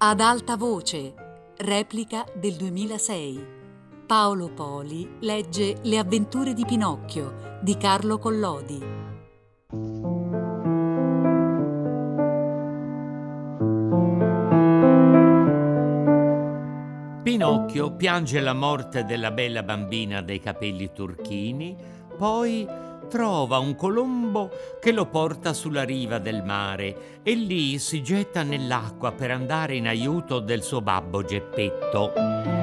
Ad alta voce, replica del 2006. Paolo Poli legge Le avventure di Pinocchio di Carlo Collodi. Pinocchio piange la morte della bella bambina dai capelli turchini, poi trova un colombo che lo porta sulla riva del mare e lì si getta nell'acqua per andare in aiuto del suo babbo Geppetto.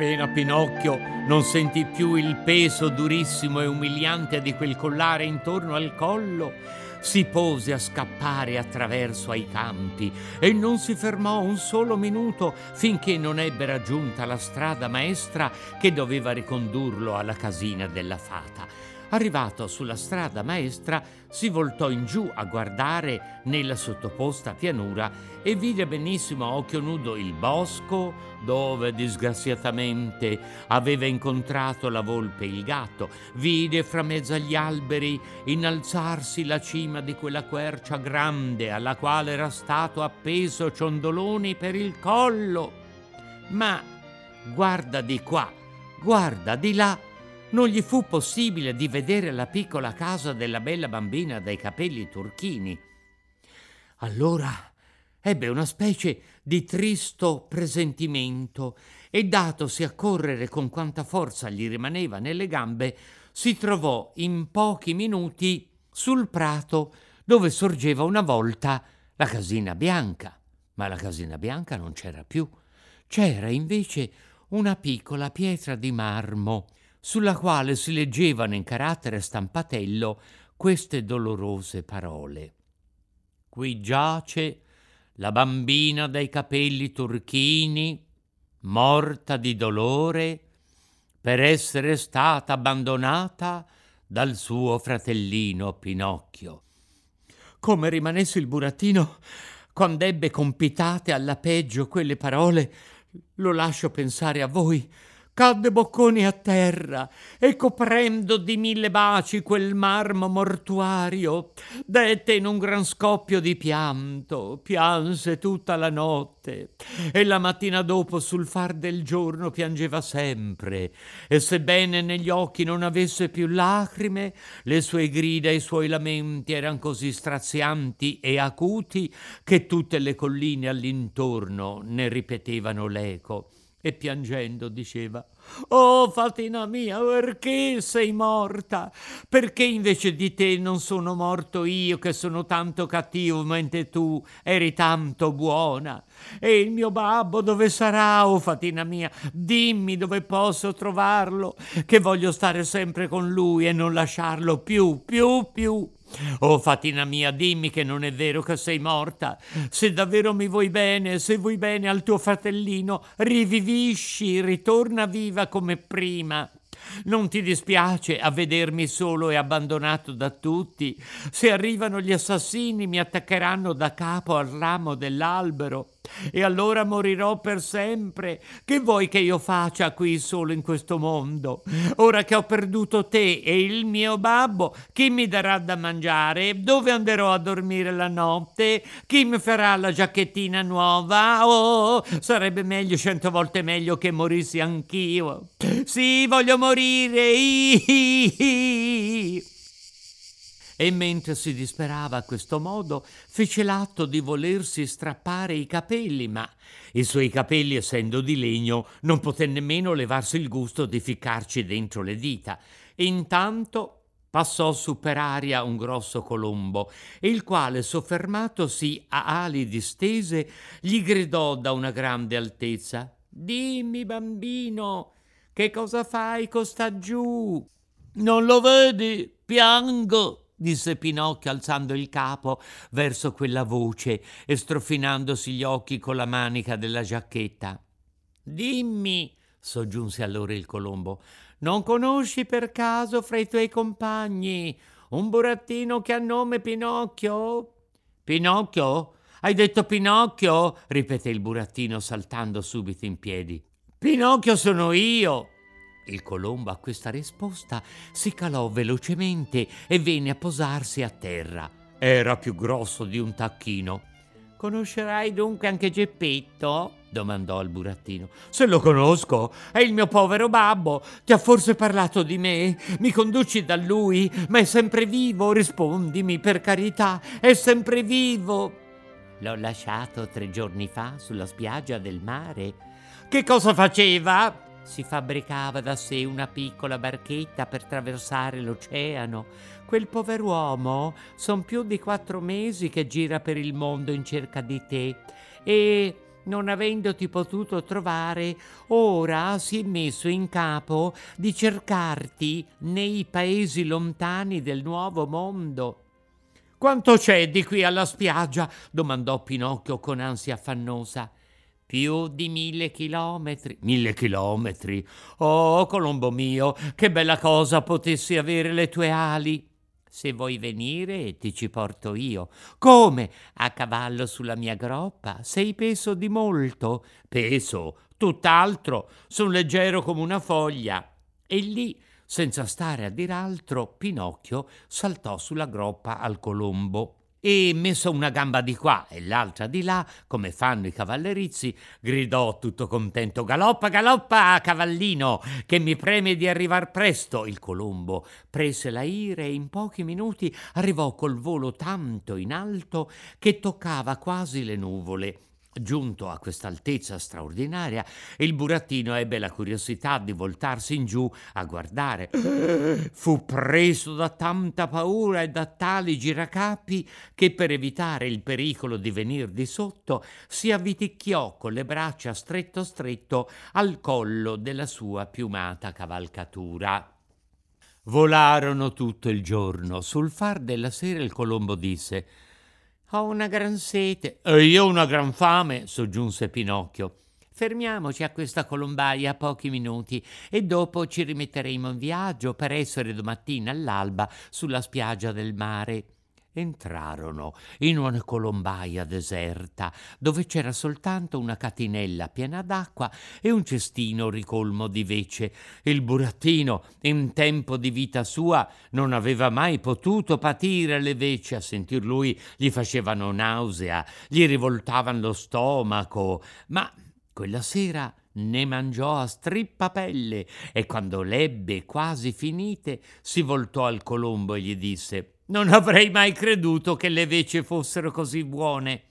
Appena Pinocchio non sentì più il peso durissimo e umiliante di quel collare intorno al collo, si pose a scappare attraverso ai campi e non si fermò un solo minuto finché non ebbe raggiunta la strada maestra che doveva ricondurlo alla casina della fata. Arrivato sulla strada maestra, si voltò in giù a guardare nella sottoposta pianura e vide benissimo a occhio nudo il bosco dove disgraziatamente aveva incontrato la volpe e il gatto. Vide fra mezzo agli alberi innalzarsi la cima di quella quercia grande alla quale era stato appeso ciondoloni per il collo. Ma guarda di qua, guarda di là non gli fu possibile di vedere la piccola casa della bella bambina dai capelli turchini. Allora ebbe una specie di tristo presentimento e datosi a correre con quanta forza gli rimaneva nelle gambe, si trovò in pochi minuti sul prato dove sorgeva una volta la casina bianca. Ma la casina bianca non c'era più. C'era invece una piccola pietra di marmo sulla quale si leggevano in carattere stampatello queste dolorose parole. Qui giace la bambina dai capelli turchini, morta di dolore per essere stata abbandonata dal suo fratellino Pinocchio. Come rimanesse il burattino quando ebbe compitate alla peggio quelle parole, lo lascio pensare a voi cadde bocconi a terra e coprendo di mille baci quel marmo mortuario, dette in un gran scoppio di pianto, pianse tutta la notte e la mattina dopo sul far del giorno piangeva sempre e sebbene negli occhi non avesse più lacrime, le sue grida e i suoi lamenti erano così strazianti e acuti che tutte le colline all'intorno ne ripetevano l'eco e piangendo diceva Oh Fatina mia, perché sei morta? Perché invece di te non sono morto io che sono tanto cattivo mentre tu eri tanto buona? E il mio babbo dove sarà, oh Fatina mia? Dimmi dove posso trovarlo, che voglio stare sempre con lui e non lasciarlo più, più, più. Oh Fatina mia, dimmi che non è vero che sei morta. Se davvero mi vuoi bene, se vuoi bene al tuo fratellino, rivivisci, ritorna viva come prima. Non ti dispiace a vedermi solo e abbandonato da tutti? Se arrivano gli assassini mi attaccheranno da capo al ramo dell'albero e allora morirò per sempre. Che vuoi che io faccia qui solo in questo mondo? Ora che ho perduto te e il mio babbo, chi mi darà da mangiare? Dove andrò a dormire la notte? Chi mi farà la giacchettina nuova? Oh, sarebbe meglio, cento volte meglio che morissi anch'io. Sì, voglio morire. E mentre si disperava a questo modo, fece l'atto di volersi strappare i capelli, ma i suoi capelli, essendo di legno, non poté nemmeno levarsi il gusto di ficcarci dentro le dita. Intanto passò su per aria un grosso colombo, il quale, soffermatosi a ali distese, gli gridò da una grande altezza: Dimmi, bambino, che cosa fai costa giù? Non lo vedi? Piango disse Pinocchio alzando il capo verso quella voce e strofinandosi gli occhi con la manica della giacchetta. Dimmi, soggiunse allora il colombo, non conosci per caso fra i tuoi compagni un burattino che ha nome Pinocchio? Pinocchio? Hai detto Pinocchio? ripeté il burattino saltando subito in piedi. Pinocchio sono io. Il colombo a questa risposta si calò velocemente e venne a posarsi a terra. Era più grosso di un tacchino. Conoscerai dunque anche Geppetto? domandò il burattino. Se lo conosco, è il mio povero babbo. Ti ha forse parlato di me? Mi conduci da lui? Ma è sempre vivo? Rispondimi, per carità, è sempre vivo. L'ho lasciato tre giorni fa sulla spiaggia del mare. Che cosa faceva? Si fabbricava da sé una piccola barchetta per traversare l'oceano. Quel pover'uomo son più di quattro mesi che gira per il mondo in cerca di te e non avendoti potuto trovare, ora si è messo in capo di cercarti nei paesi lontani del nuovo mondo. Quanto c'è di qui alla spiaggia? domandò Pinocchio con ansia affannosa. Più di mille chilometri. Mille chilometri? Oh, Colombo mio, che bella cosa potessi avere le tue ali. Se vuoi venire, ti ci porto io. Come? A cavallo sulla mia groppa? Sei peso di molto? Peso? Tutt'altro. Son leggero come una foglia. E lì, senza stare a dir altro, Pinocchio saltò sulla groppa al colombo e messo una gamba di qua e l'altra di là, come fanno i cavallerizzi, gridò tutto contento: Galoppa, galoppa, cavallino, che mi preme di arrivar presto. Il colombo prese la ira e in pochi minuti arrivò col volo tanto in alto che toccava quasi le nuvole Giunto a quest'altezza straordinaria, il burattino ebbe la curiosità di voltarsi in giù a guardare. Fu preso da tanta paura e da tali giracapi che per evitare il pericolo di venir di sotto si avviticchiò con le braccia stretto stretto al collo della sua piumata cavalcatura. Volarono tutto il giorno. Sul far della sera il colombo disse ho una gran sete. E io una gran fame, soggiunse Pinocchio. Fermiamoci a questa colombaia pochi minuti e dopo ci rimetteremo in viaggio per essere domattina all'alba sulla spiaggia del mare. Entrarono in una colombaia deserta, dove c'era soltanto una catinella piena d'acqua e un cestino ricolmo di vece. Il burattino, in tempo di vita sua, non aveva mai potuto patire le veci. A sentir lui gli facevano nausea, gli rivoltavano lo stomaco, ma quella sera ne mangiò a strippapelle e quando l'ebbe quasi finite si voltò al colombo e gli disse non avrei mai creduto che le veci fossero così buone.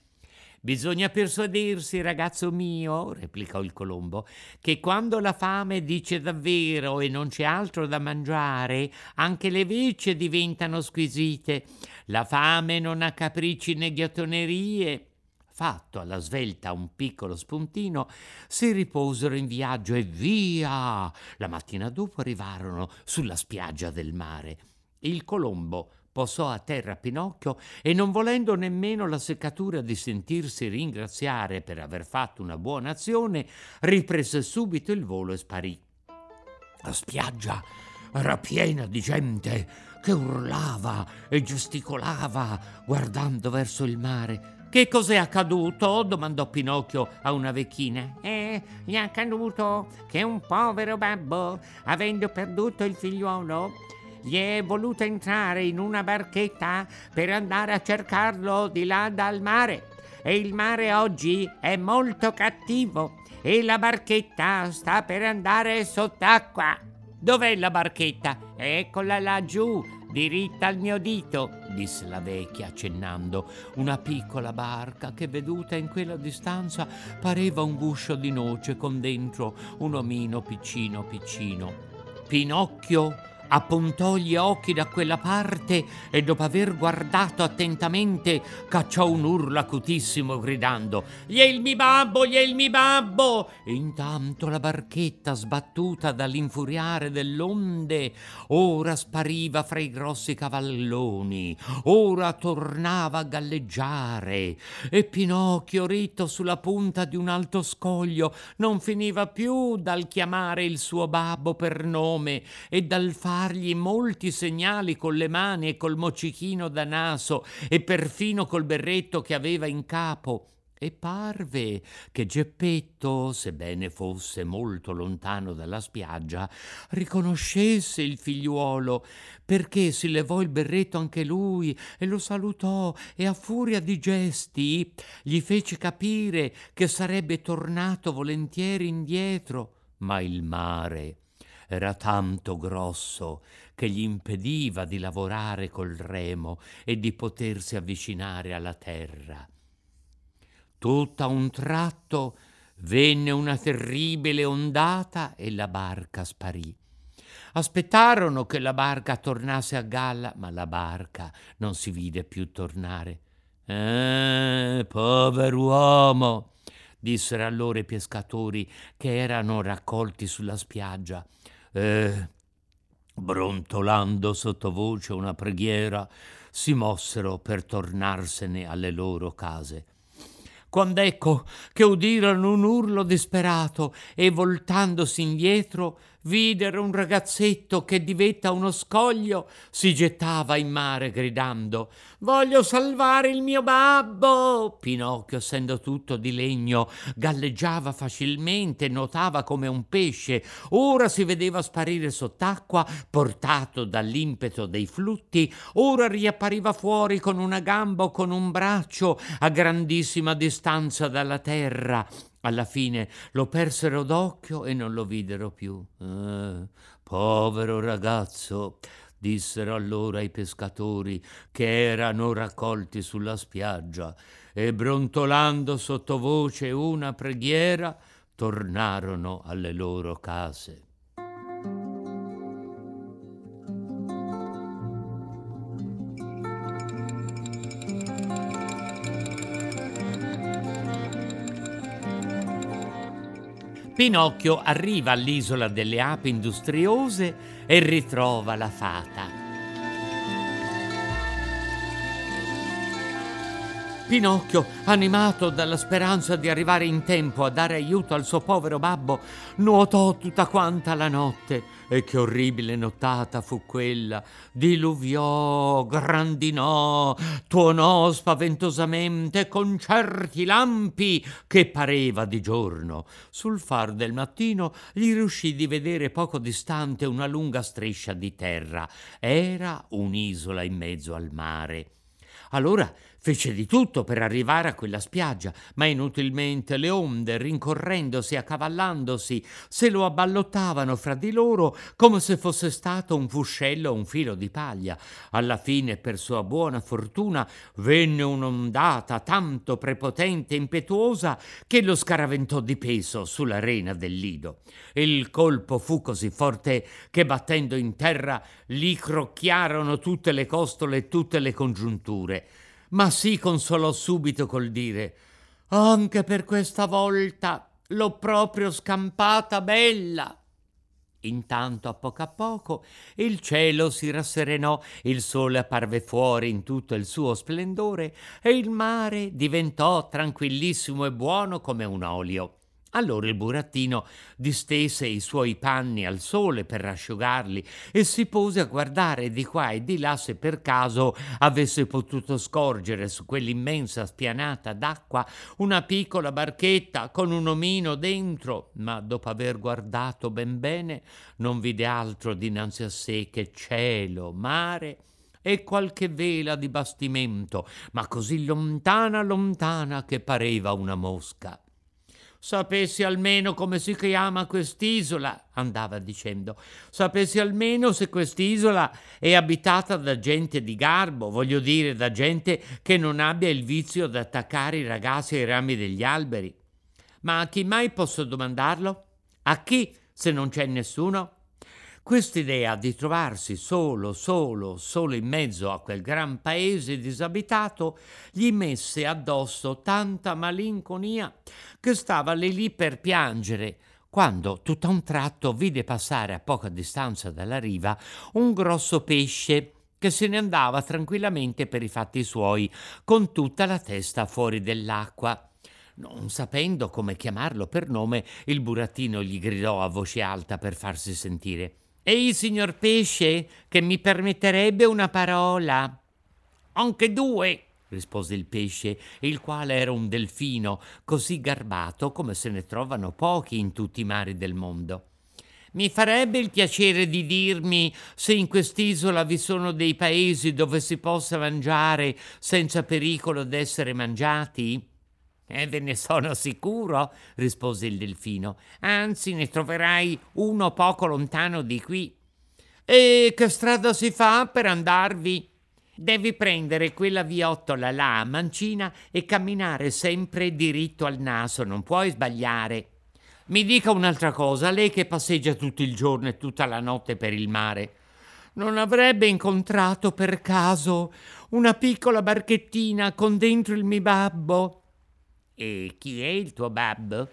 Bisogna persuadersi, ragazzo mio, replicò il colombo, che quando la fame dice davvero e non c'è altro da mangiare, anche le veci diventano squisite. La fame non ha capricci né ghiottonerie. Fatto alla svelta un piccolo spuntino, si riposero in viaggio e via. La mattina dopo arrivarono sulla spiaggia del mare. Il colombo posò a terra Pinocchio e non volendo nemmeno la seccatura di sentirsi ringraziare per aver fatto una buona azione, riprese subito il volo e sparì. La spiaggia era piena di gente che urlava e gesticolava guardando verso il mare. Che cos'è accaduto? domandò Pinocchio a una vecchina. Eh, gli è accaduto che un povero babbo, avendo perduto il figliuolo, gli è voluto entrare in una barchetta per andare a cercarlo di là dal mare. E il mare oggi è molto cattivo e la barchetta sta per andare sott'acqua. Dov'è la barchetta? Eccola laggiù, diritta al mio dito, disse la vecchia accennando una piccola barca che veduta in quella distanza pareva un guscio di noce con dentro un omino piccino piccino. Pinocchio appuntò gli occhi da quella parte e dopo aver guardato attentamente cacciò un urlo acutissimo gridando Gli è il mi babbo, gli è il mi babbo! Intanto la barchetta sbattuta dall'infuriare dell'onde ora spariva fra i grossi cavalloni, ora tornava a galleggiare e Pinocchio ritto sulla punta di un alto scoglio non finiva più dal chiamare il suo babbo per nome e dal fare fargli molti segnali con le mani e col moccichino da naso e perfino col berretto che aveva in capo. E parve che Geppetto, sebbene fosse molto lontano dalla spiaggia, riconoscesse il figliuolo, perché si levò il berretto anche lui e lo salutò e a furia di gesti gli fece capire che sarebbe tornato volentieri indietro. Ma il mare era tanto grosso che gli impediva di lavorare col remo e di potersi avvicinare alla terra. Tutto a un tratto venne una terribile ondata e la barca sparì. Aspettarono che la barca tornasse a galla, ma la barca non si vide più tornare. Eh, povero uomo, dissero allora i pescatori che erano raccolti sulla spiaggia. Eh, brontolando sottovoce una preghiera, si mossero per tornarsene alle loro case. Quando ecco che udirono un urlo disperato e voltandosi indietro videro un ragazzetto che divetta uno scoglio si gettava in mare gridando Voglio salvare il mio babbo. Pinocchio, essendo tutto di legno, galleggiava facilmente, nuotava come un pesce. Ora si vedeva sparire sott'acqua, portato dall'impeto dei flutti, ora riappariva fuori con una gamba o con un braccio a grandissima distanza dalla terra. Alla fine lo persero d'occhio e non lo videro più. Eh, povero ragazzo, dissero allora i pescatori che erano raccolti sulla spiaggia e brontolando sottovoce una preghiera tornarono alle loro case. Pinocchio arriva all'isola delle api industriose e ritrova la fata. Pinocchio, animato dalla speranza di arrivare in tempo a dare aiuto al suo povero babbo, nuotò tutta quanta la notte e che orribile nottata fu quella. Diluviò, grandinò, tuonò spaventosamente con certi lampi che pareva di giorno. Sul far del mattino gli riuscì di vedere poco distante una lunga striscia di terra. Era un'isola in mezzo al mare. Allora Fece di tutto per arrivare a quella spiaggia, ma inutilmente le onde, rincorrendosi e accavallandosi, se lo abballottavano fra di loro come se fosse stato un fuscello o un filo di paglia. Alla fine, per sua buona fortuna, venne un'ondata tanto prepotente e impetuosa che lo scaraventò di peso sulla rena del lido. Il colpo fu così forte che battendo in terra gli crocchiarono tutte le costole e tutte le congiunture ma si consolò subito col dire anche per questa volta l'ho proprio scampata bella. Intanto a poco a poco il cielo si rasserenò, il sole apparve fuori in tutto il suo splendore e il mare diventò tranquillissimo e buono come un olio. Allora il burattino distese i suoi panni al sole per asciugarli e si pose a guardare di qua e di là se per caso avesse potuto scorgere su quell'immensa spianata d'acqua una piccola barchetta con un omino dentro, ma dopo aver guardato ben bene non vide altro dinanzi a sé che cielo, mare e qualche vela di bastimento, ma così lontana lontana che pareva una mosca. Sapessi almeno come si chiama quest'isola, andava dicendo. Sapessi almeno se quest'isola è abitata da gente di garbo, voglio dire da gente che non abbia il vizio di attaccare i ragazzi ai rami degli alberi. Ma a chi mai posso domandarlo? A chi, se non c'è nessuno? Quest'idea di trovarsi solo, solo, solo in mezzo a quel gran paese disabitato gli messe addosso tanta malinconia che stava lì lì per piangere quando tutto a un tratto vide passare a poca distanza dalla riva un grosso pesce che se ne andava tranquillamente per i fatti suoi, con tutta la testa fuori dell'acqua. Non sapendo come chiamarlo per nome, il burattino gli gridò a voce alta per farsi sentire. Ehi, signor Pesce, che mi permetterebbe una parola? Anche due, rispose il pesce, il quale era un delfino così garbato come se ne trovano pochi in tutti i mari del mondo. Mi farebbe il piacere di dirmi se in quest'isola vi sono dei paesi dove si possa mangiare senza pericolo d'essere mangiati? E eh, ve ne sono sicuro, rispose il delfino. Anzi, ne troverai uno poco lontano di qui. E che strada si fa per andarvi? Devi prendere quella viottola là, mancina, e camminare sempre diritto al naso, non puoi sbagliare. Mi dica un'altra cosa, lei che passeggia tutto il giorno e tutta la notte per il mare, non avrebbe incontrato per caso una piccola barchettina con dentro il mio babbo? E chi è il tuo babbo?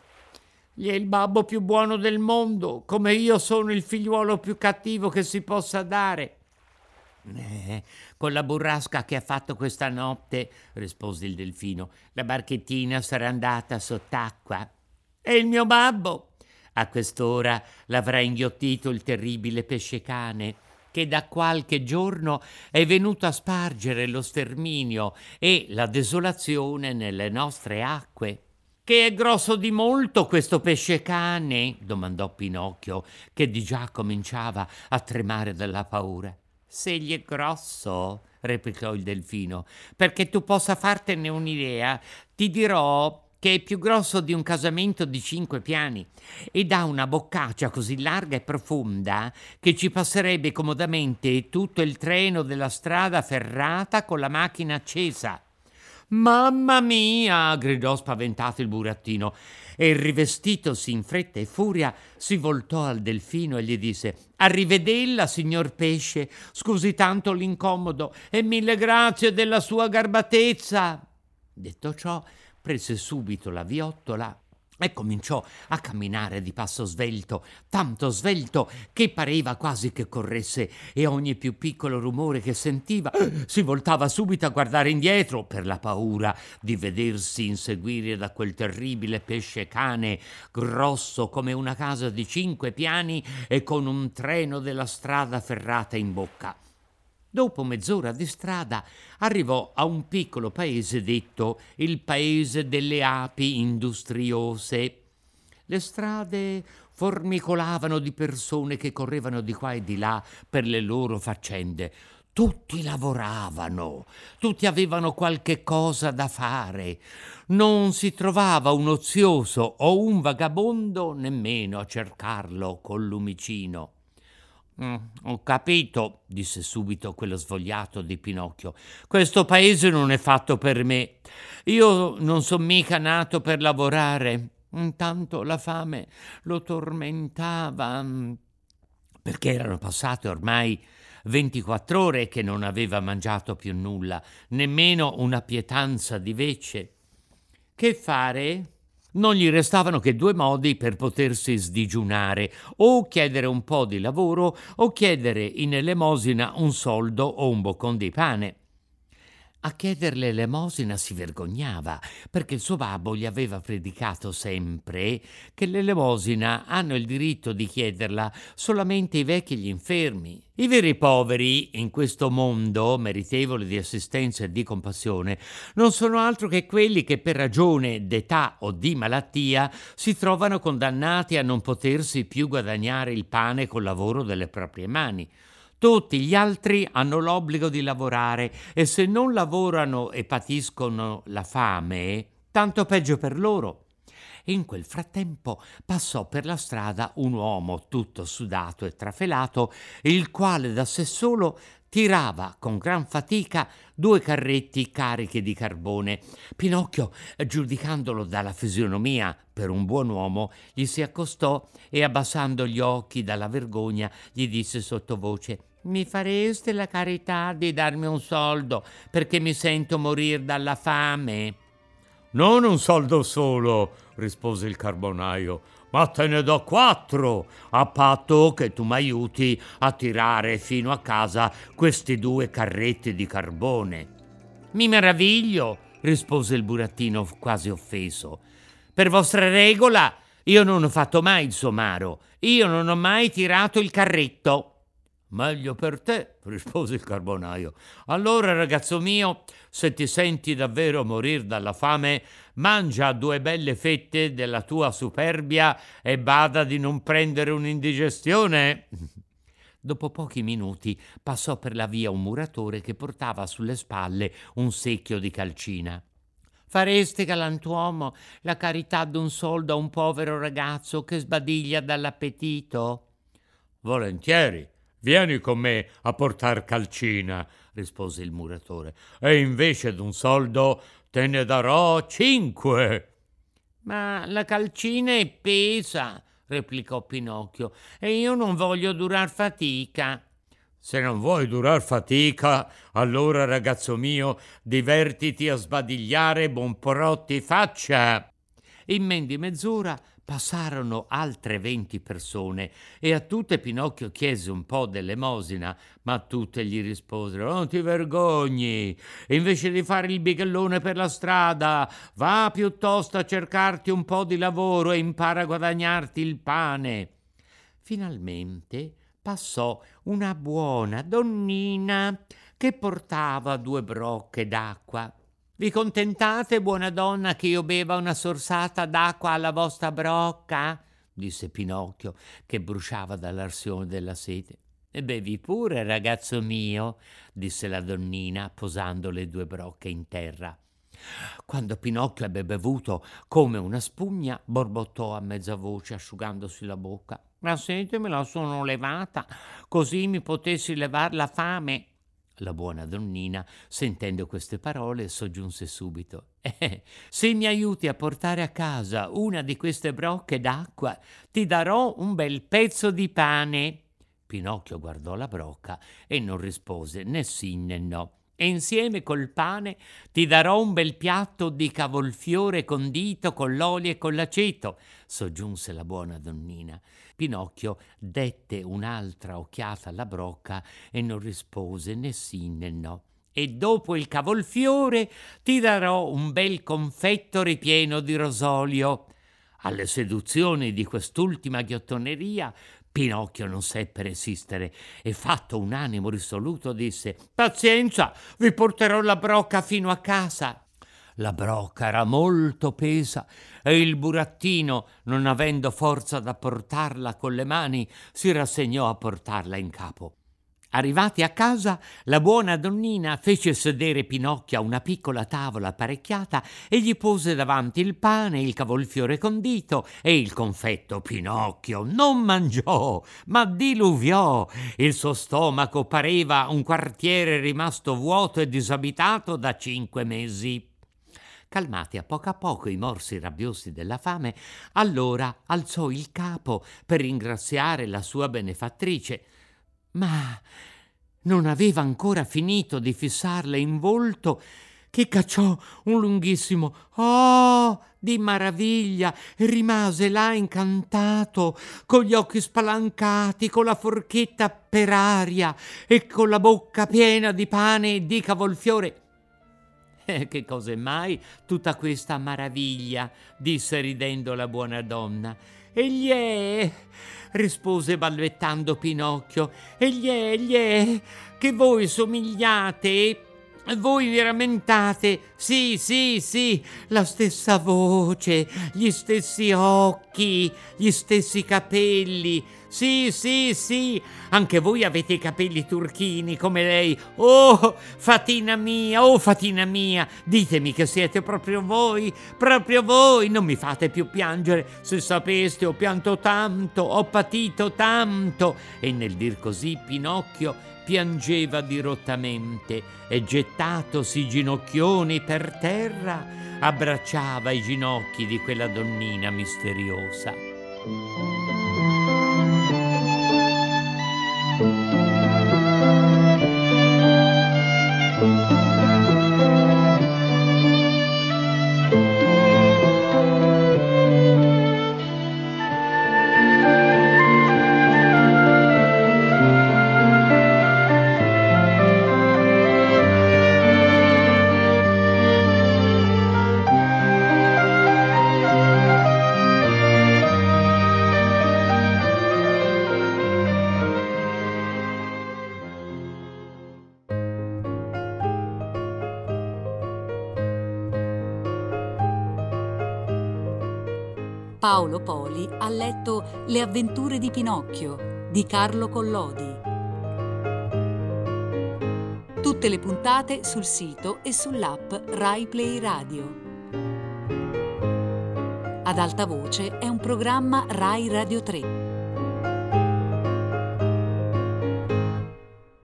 Gli è il babbo più buono del mondo, come io sono il figliuolo più cattivo che si possa dare. Eh, con la burrasca che ha fatto questa notte, rispose il delfino, la barchettina sarà andata sott'acqua. È il mio babbo. A quest'ora l'avrà inghiottito il terribile pesce cane che da qualche giorno è venuto a spargere lo sterminio e la desolazione nelle nostre acque. Che è grosso di molto questo pesce cane? domandò Pinocchio, che di già cominciava a tremare dalla paura. Se gli è grosso, replicò il delfino, perché tu possa fartene un'idea, ti dirò che è più grosso di un casamento di cinque piani ed ha una boccaccia così larga e profonda che ci passerebbe comodamente tutto il treno della strada ferrata con la macchina accesa. Mamma mia! gridò spaventato il burattino e rivestitosi in fretta e furia si voltò al delfino e gli disse Arrivedella, signor pesce, scusi tanto l'incomodo e mille grazie della sua garbatezza. Detto ciò, prese subito la viottola e cominciò a camminare di passo svelto, tanto svelto che pareva quasi che corresse e ogni più piccolo rumore che sentiva si voltava subito a guardare indietro per la paura di vedersi inseguire da quel terribile pesce cane grosso come una casa di cinque piani e con un treno della strada ferrata in bocca. Dopo mezz'ora di strada arrivò a un piccolo paese detto il paese delle api industriose. Le strade formicolavano di persone che correvano di qua e di là per le loro faccende. Tutti lavoravano, tutti avevano qualche cosa da fare. Non si trovava un ozioso o un vagabondo nemmeno a cercarlo col lumicino. Mm, ho capito, disse subito quello svogliato di Pinocchio. Questo paese non è fatto per me. Io non sono mica nato per lavorare. Intanto la fame lo tormentava mm, perché erano passate ormai 24 ore che non aveva mangiato più nulla, nemmeno una pietanza di vece. Che fare? Non gli restavano che due modi per potersi sdigiunare, o chiedere un po' di lavoro o chiedere in elemosina un soldo o un boccon di pane. A chiederle l'elemosina si vergognava, perché il suo babbo gli aveva predicato sempre che l'elemosina hanno il diritto di chiederla solamente i vecchi e gli infermi. I veri poveri in questo mondo, meritevoli di assistenza e di compassione, non sono altro che quelli che per ragione d'età o di malattia si trovano condannati a non potersi più guadagnare il pane col lavoro delle proprie mani. Tutti gli altri hanno l'obbligo di lavorare e se non lavorano e patiscono la fame, tanto peggio per loro. In quel frattempo passò per la strada un uomo tutto sudato e trafelato, il quale da sé solo tirava con gran fatica due carretti carichi di carbone. Pinocchio, giudicandolo dalla fisionomia per un buon uomo, gli si accostò e abbassando gli occhi dalla vergogna gli disse sottovoce mi fareste la carità di darmi un soldo perché mi sento morire dalla fame? Non un soldo solo, rispose il carbonaio, ma te ne do quattro, a patto che tu mi aiuti a tirare fino a casa questi due carretti di carbone. Mi meraviglio, rispose il burattino quasi offeso. Per vostra regola Io non ho fatto mai il somaro, io non ho mai tirato il carretto. Meglio per te, rispose il carbonaio. Allora, ragazzo mio, se ti senti davvero morir dalla fame, mangia due belle fette della tua superbia e bada di non prendere un'indigestione. Dopo pochi minuti passò per la via un muratore che portava sulle spalle un secchio di calcina. Fareste, galantuomo, la carità d'un soldo a un povero ragazzo che sbadiglia dall'appetito? Volentieri, Vieni con me a portar calcina, rispose il muratore, e invece d'un soldo te ne darò cinque. Ma la calcina è pesa, replicò Pinocchio, e io non voglio durar fatica. Se non vuoi durar fatica, allora, ragazzo mio, divertiti a sbadigliare buonporotti faccia. In men di mezz'ora passarono altre venti persone e a tutte Pinocchio chiese un po' d'elemosina, ma tutte gli risposero: Non ti vergogni, invece di fare il bighellone per la strada, va piuttosto a cercarti un po' di lavoro e impara a guadagnarti il pane. Finalmente passò una buona donnina che portava due brocche d'acqua vi contentate, buona donna, che io beva una sorsata d'acqua alla vostra brocca? disse Pinocchio, che bruciava dall'arsione della sete. E bevi pure, ragazzo mio, disse la donnina, posando le due brocche in terra. Quando Pinocchio ebbe bevuto come una spugna, borbottò a mezza voce, asciugandosi la bocca. La sete me la sono levata, così mi potessi levar la fame. La buona donnina, sentendo queste parole, soggiunse subito. Eh, se mi aiuti a portare a casa una di queste brocche d'acqua, ti darò un bel pezzo di pane. Pinocchio guardò la brocca e non rispose né sì né no. E insieme col pane ti darò un bel piatto di cavolfiore condito con l'olio e con l'aceto, soggiunse la buona donnina. Pinocchio dette un'altra occhiata alla brocca e non rispose né sì né no. E dopo il cavolfiore ti darò un bel confetto ripieno di rosolio. Alle seduzioni di quest'ultima ghiottoneria Pinocchio non seppe resistere e fatto un animo risoluto disse Pazienza, vi porterò la brocca fino a casa. La brocca era molto pesa e il burattino, non avendo forza da portarla con le mani, si rassegnò a portarla in capo. Arrivati a casa, la buona donnina fece sedere Pinocchio a una piccola tavola apparecchiata e gli pose davanti il pane, il cavolfiore condito e il confetto. Pinocchio non mangiò, ma diluviò. Il suo stomaco pareva un quartiere rimasto vuoto e disabitato da cinque mesi. Calmati a poco a poco i morsi rabbiosi della fame, allora alzò il capo per ringraziare la sua benefattrice. Ma non aveva ancora finito di fissarle in volto che cacciò un lunghissimo oh di maraviglia e rimase là incantato, con gli occhi spalancati, con la forchetta per aria e con la bocca piena di pane e di cavolfiore. Eh, che cos'è mai tutta questa maraviglia? disse ridendo la buona donna. Egli è, rispose balbettando Pinocchio, egli è, egli è, che voi somigliate voi vi rammentate? Sì, sì, sì, la stessa voce, gli stessi occhi, gli stessi capelli. Sì, sì, sì, anche voi avete i capelli turchini come lei. Oh, fatina mia, oh, fatina mia, ditemi che siete proprio voi, proprio voi. Non mi fate più piangere. Se sapeste, ho pianto tanto, ho patito tanto. E nel dir così, Pinocchio piangeva dirottamente e gettatosi ginocchioni per terra, abbracciava i ginocchi di quella donnina misteriosa. Paolo Poli ha letto Le avventure di Pinocchio di Carlo Collodi. Tutte le puntate sul sito e sull'app Rai Play Radio. Ad alta voce è un programma Rai Radio 3.